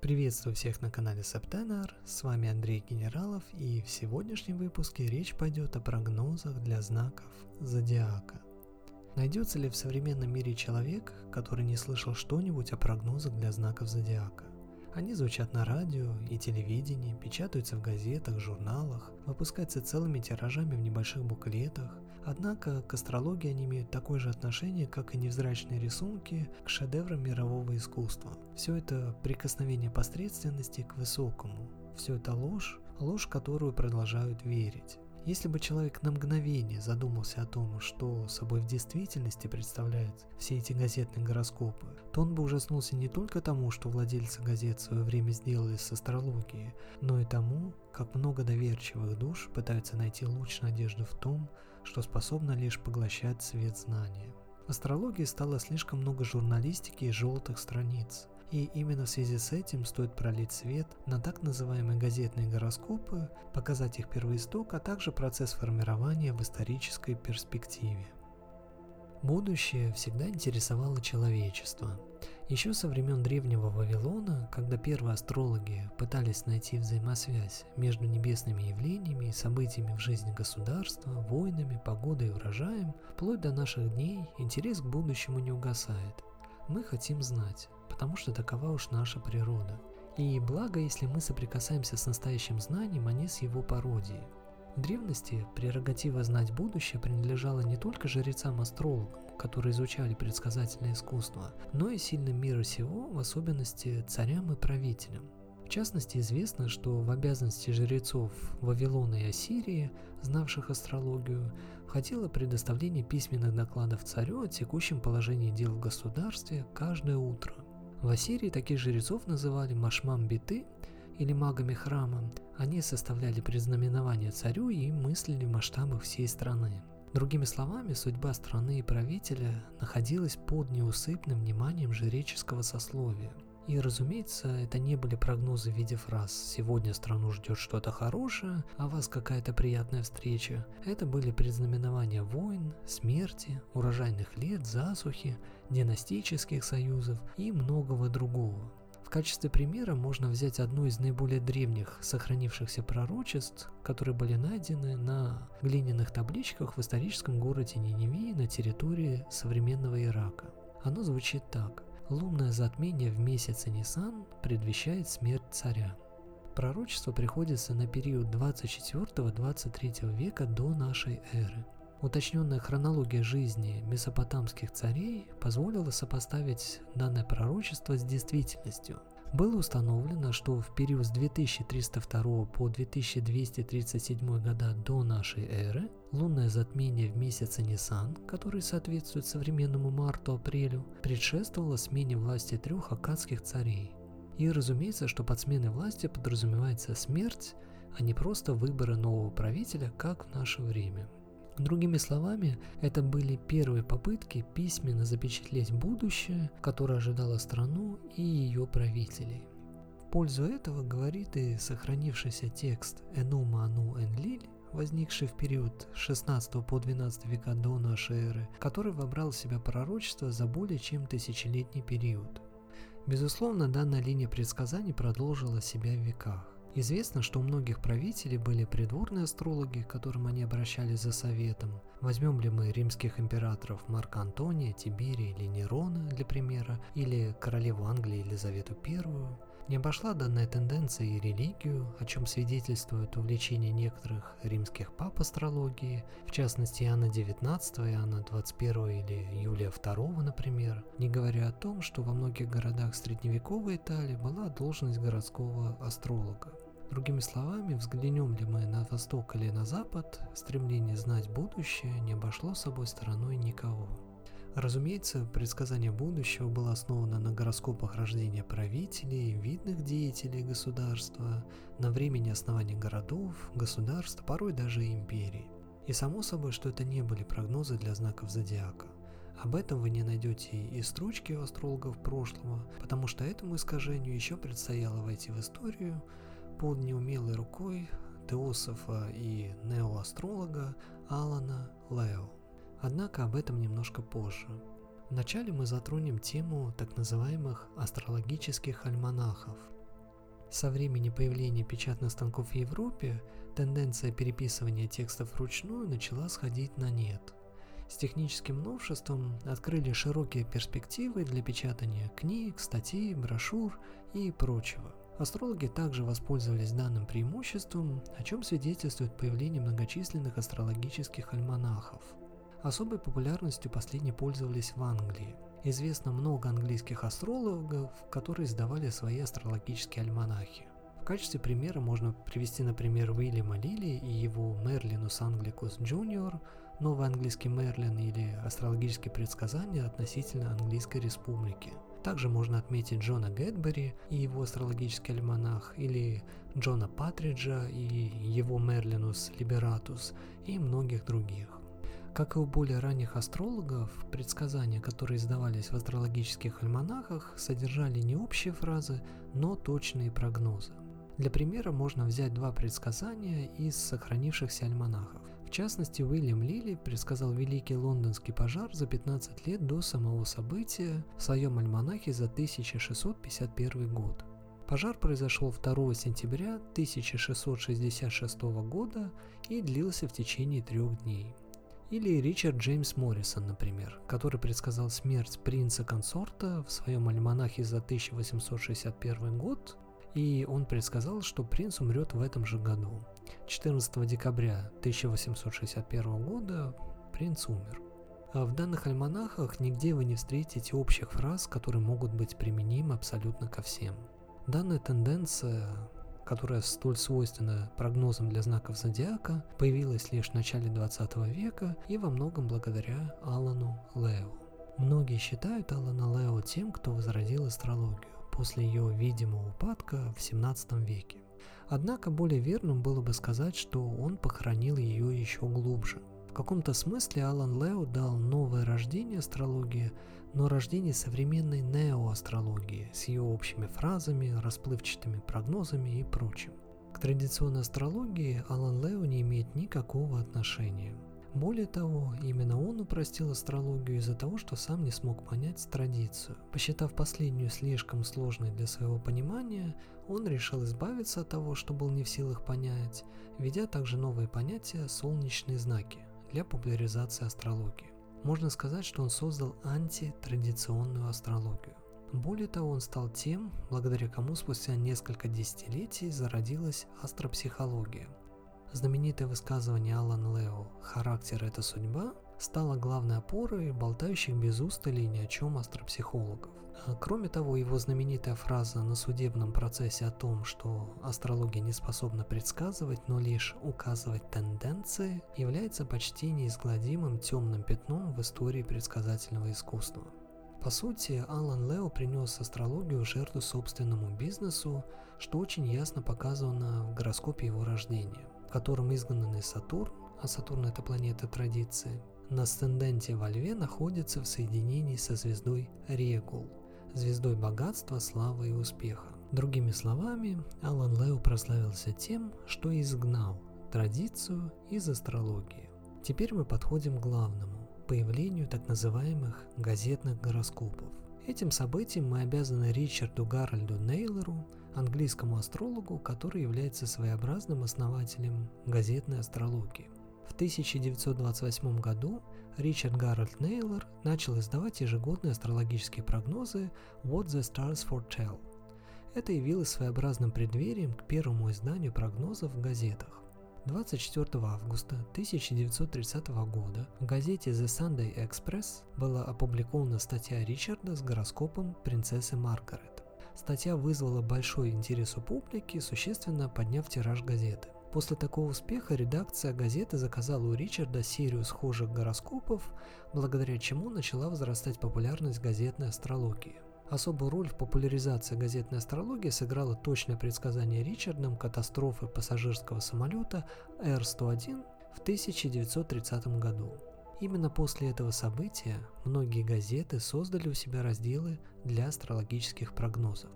Приветствую всех на канале Септенер, с вами Андрей Генералов и в сегодняшнем выпуске речь пойдет о прогнозах для знаков Зодиака. Найдется ли в современном мире человек, который не слышал что-нибудь о прогнозах для знаков Зодиака? Они звучат на радио и телевидении, печатаются в газетах, журналах, выпускаются целыми тиражами в небольших буклетах. Однако к астрологии они имеют такое же отношение, как и невзрачные рисунки к шедеврам мирового искусства. Все это прикосновение посредственности к высокому. Все это ложь, ложь, которую продолжают верить. Если бы человек на мгновение задумался о том, что собой в действительности представляют все эти газетные гороскопы, то он бы ужаснулся не только тому, что владельцы газет в свое время сделали с астрологией, но и тому, как много доверчивых душ пытаются найти луч надежды в том, что способна лишь поглощать свет знания. В астрологии стало слишком много журналистики и желтых страниц. И именно в связи с этим стоит пролить свет на так называемые газетные гороскопы, показать их первоисток, а также процесс формирования в исторической перспективе. Будущее всегда интересовало человечество. Еще со времен древнего Вавилона, когда первые астрологи пытались найти взаимосвязь между небесными явлениями и событиями в жизни государства, войнами, погодой и урожаем, вплоть до наших дней интерес к будущему не угасает. Мы хотим знать, потому что такова уж наша природа. И благо, если мы соприкасаемся с настоящим знанием, а не с его пародией. В древности прерогатива знать будущее принадлежала не только жрецам-астрологам, которые изучали предсказательное искусство, но и сильным мира сего, в особенности царям и правителям. В частности, известно, что в обязанности жрецов Вавилона и Ассирии, знавших астрологию, входило предоставление письменных докладов царю о текущем положении дел в государстве каждое утро – в Ассирии таких жрецов называли машмам-биты или магами храма. Они составляли предзнаменование царю и мыслили в масштабах всей страны. Другими словами, судьба страны и правителя находилась под неусыпным вниманием жреческого сословия – и, разумеется, это не были прогнозы в виде фраз «сегодня страну ждет что-то хорошее, а вас какая-то приятная встреча». Это были предзнаменования войн, смерти, урожайных лет, засухи, династических союзов и многого другого. В качестве примера можно взять одну из наиболее древних сохранившихся пророчеств, которые были найдены на глиняных табличках в историческом городе Ниневии на территории современного Ирака. Оно звучит так. Лунное затмение в месяце Нисан предвещает смерть царя. Пророчество приходится на период 24-23 века до нашей эры. Уточненная хронология жизни месопотамских царей позволила сопоставить данное пророчество с действительностью – было установлено, что в период с 2302 по 2237 года до нашей эры лунное затмение в месяце Нисан, который соответствует современному марту-апрелю, предшествовало смене власти трех акадских царей. И разумеется, что под сменой власти подразумевается смерть, а не просто выборы нового правителя, как в наше время. Другими словами, это были первые попытки письменно запечатлеть будущее, которое ожидало страну и ее правителей. В пользу этого говорит и сохранившийся текст «Энума Ану Энлиль», возникший в период с 16 по 12 века до нашей эры, который вобрал в себя пророчество за более чем тысячелетний период. Безусловно, данная линия предсказаний продолжила себя в веках. Известно, что у многих правителей были придворные астрологи, к которым они обращались за советом. Возьмем ли мы римских императоров Марка Антония, Тиберия или Нерона, для примера, или королеву Англии Елизавету I, не обошла данная тенденция и религию, о чем свидетельствует увлечение некоторых римских пап астрологией, в частности Иоанна XIX, Иоанна XXI или Юлия II, например, не говоря о том, что во многих городах средневековой Италии была должность городского астролога. Другими словами, взглянем ли мы на восток или на запад, стремление знать будущее не обошло собой стороной никого. Разумеется, предсказание будущего было основано на гороскопах рождения правителей, видных деятелей государства, на времени основания городов, государств, порой даже империй. И само собой, что это не были прогнозы для знаков зодиака. Об этом вы не найдете и строчки у астрологов прошлого, потому что этому искажению еще предстояло войти в историю под неумелой рукой теософа и неоастролога Алана Лео. Однако об этом немножко позже. Вначале мы затронем тему так называемых астрологических альманахов. Со времени появления печатных станков в Европе тенденция переписывания текстов вручную начала сходить на нет. С техническим новшеством открыли широкие перспективы для печатания книг, статей, брошюр и прочего. Астрологи также воспользовались данным преимуществом, о чем свидетельствует появление многочисленных астрологических альманахов. Особой популярностью последние пользовались в Англии. Известно много английских астрологов, которые издавали свои астрологические альманахи. В качестве примера можно привести, например, Уильяма Лили и его Merlinus Anglicus Junior, Новый английский Мерлин или астрологические предсказания относительно Английской Республики – также можно отметить Джона Гэдбери и его астрологический альманах, или Джона Патриджа и его Merlinus Liberatus и многих других. Как и у более ранних астрологов, предсказания, которые издавались в астрологических альманахах, содержали не общие фразы, но точные прогнозы. Для примера можно взять два предсказания из сохранившихся альманахов. В частности, Уильям Лили предсказал Великий Лондонский пожар за 15 лет до самого события в своем альманахе за 1651 год. Пожар произошел 2 сентября 1666 года и длился в течение трех дней. Или Ричард Джеймс Моррисон, например, который предсказал смерть принца-консорта в своем альманахе за 1861 год, и он предсказал, что принц умрет в этом же году. 14 декабря 1861 года принц умер. А в данных альманахах нигде вы не встретите общих фраз, которые могут быть применимы абсолютно ко всем. Данная тенденция, которая столь свойственна прогнозам для знаков зодиака, появилась лишь в начале 20 века и во многом благодаря Алану Лео. Многие считают Алана Лео тем, кто возродил астрологию после ее видимого упадка в 17 веке. Однако более верным было бы сказать, что он похоронил ее еще глубже. Каком-то смысле Алан Лео дал новое рождение астрологии, но рождение современной неоастрологии с ее общими фразами, расплывчатыми прогнозами и прочим. К традиционной астрологии Алан Лео не имеет никакого отношения. Более того, именно он упростил астрологию из-за того, что сам не смог понять традицию. Посчитав последнюю слишком сложной для своего понимания, он решил избавиться от того, что был не в силах понять, введя также новые понятия «солнечные знаки» для популяризации астрологии. Можно сказать, что он создал антитрадиционную астрологию. Более того, он стал тем, благодаря кому спустя несколько десятилетий зародилась астропсихология, Знаменитое высказывание Алана Лео «Характер – это судьба» стало главной опорой болтающих без устали ни о чем астропсихологов. А кроме того, его знаменитая фраза на судебном процессе о том, что астрология не способна предсказывать, но лишь указывать тенденции, является почти неизгладимым темным пятном в истории предсказательного искусства. По сути, Алан Лео принес астрологию жертву собственному бизнесу, что очень ясно показано в гороскопе его рождения – в котором изгнанный Сатурн, а Сатурн это планета традиции, на асценденте во Льве находится в соединении со звездой Регул, звездой богатства, славы и успеха. Другими словами, Алан Лео прославился тем, что изгнал традицию из астрологии. Теперь мы подходим к главному – появлению так называемых газетных гороскопов. Этим событием мы обязаны Ричарду Гарольду Нейлору, английскому астрологу, который является своеобразным основателем газетной астрологии. В 1928 году Ричард Гарольд Нейлор начал издавать ежегодные астрологические прогнозы What the Stars Foretell. Это явилось своеобразным преддверием к первому изданию прогнозов в газетах. 24 августа 1930 года в газете The Sunday Express была опубликована статья Ричарда с гороскопом принцессы Маргарет. Статья вызвала большой интерес у публики, существенно подняв тираж газеты. После такого успеха редакция газеты заказала у Ричарда серию схожих гороскопов, благодаря чему начала возрастать популярность газетной астрологии. Особую роль в популяризации газетной астрологии сыграло точное предсказание Ричардом катастрофы пассажирского самолета Р-101 в 1930 году. Именно после этого события многие газеты создали у себя разделы для астрологических прогнозов.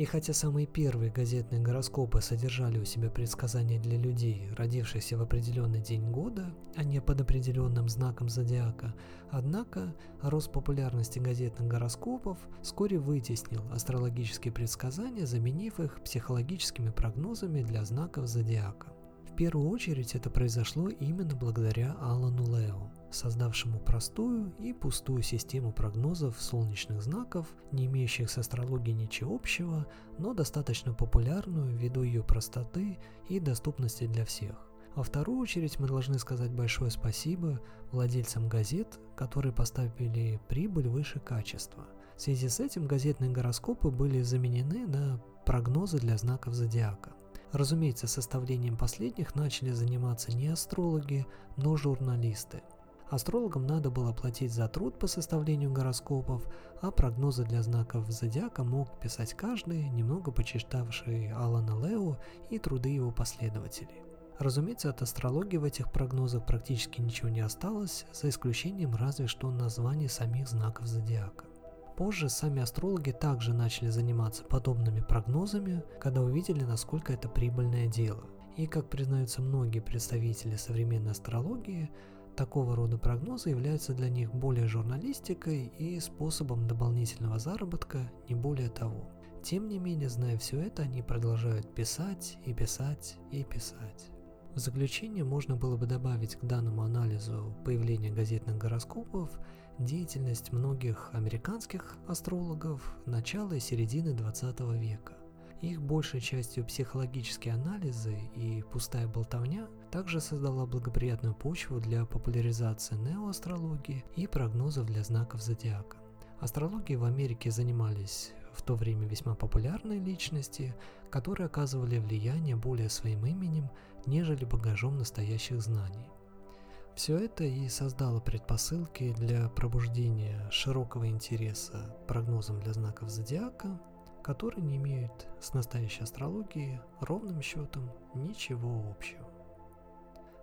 И хотя самые первые газетные гороскопы содержали у себя предсказания для людей, родившихся в определенный день года, а не под определенным знаком зодиака, однако рост популярности газетных гороскопов вскоре вытеснил астрологические предсказания, заменив их психологическими прогнозами для знаков зодиака. В первую очередь это произошло именно благодаря Алану Лео создавшему простую и пустую систему прогнозов солнечных знаков, не имеющих с астрологией ничего общего, но достаточно популярную ввиду ее простоты и доступности для всех. Во вторую очередь мы должны сказать большое спасибо владельцам газет, которые поставили прибыль выше качества. В связи с этим газетные гороскопы были заменены на прогнозы для знаков зодиака. Разумеется, составлением последних начали заниматься не астрологи, но журналисты – Астрологам надо было платить за труд по составлению гороскопов, а прогнозы для знаков зодиака мог писать каждый, немного почитавший Алана Лео и труды его последователей. Разумеется, от астрологии в этих прогнозах практически ничего не осталось, за исключением разве что названий самих знаков зодиака. Позже сами астрологи также начали заниматься подобными прогнозами, когда увидели, насколько это прибыльное дело. И, как признаются многие представители современной астрологии, Такого рода прогнозы являются для них более журналистикой и способом дополнительного заработка, не более того. Тем не менее, зная все это, они продолжают писать и писать и писать. В заключение можно было бы добавить к данному анализу появления газетных гороскопов деятельность многих американских астрологов начала и середины 20 века. Их большей частью психологические анализы и пустая болтовня также создала благоприятную почву для популяризации неоастрологии и прогнозов для знаков зодиака. Астрологией в Америке занимались в то время весьма популярные личности, которые оказывали влияние более своим именем, нежели багажом настоящих знаний. Все это и создало предпосылки для пробуждения широкого интереса прогнозам для знаков зодиака, которые не имеют с настоящей астрологией ровным счетом ничего общего.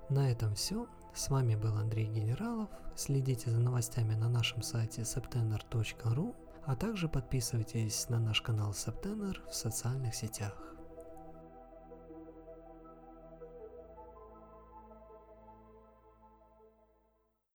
На этом все. С вами был Андрей Генералов. Следите за новостями на нашем сайте septener.ru, а также подписывайтесь на наш канал Septener в социальных сетях.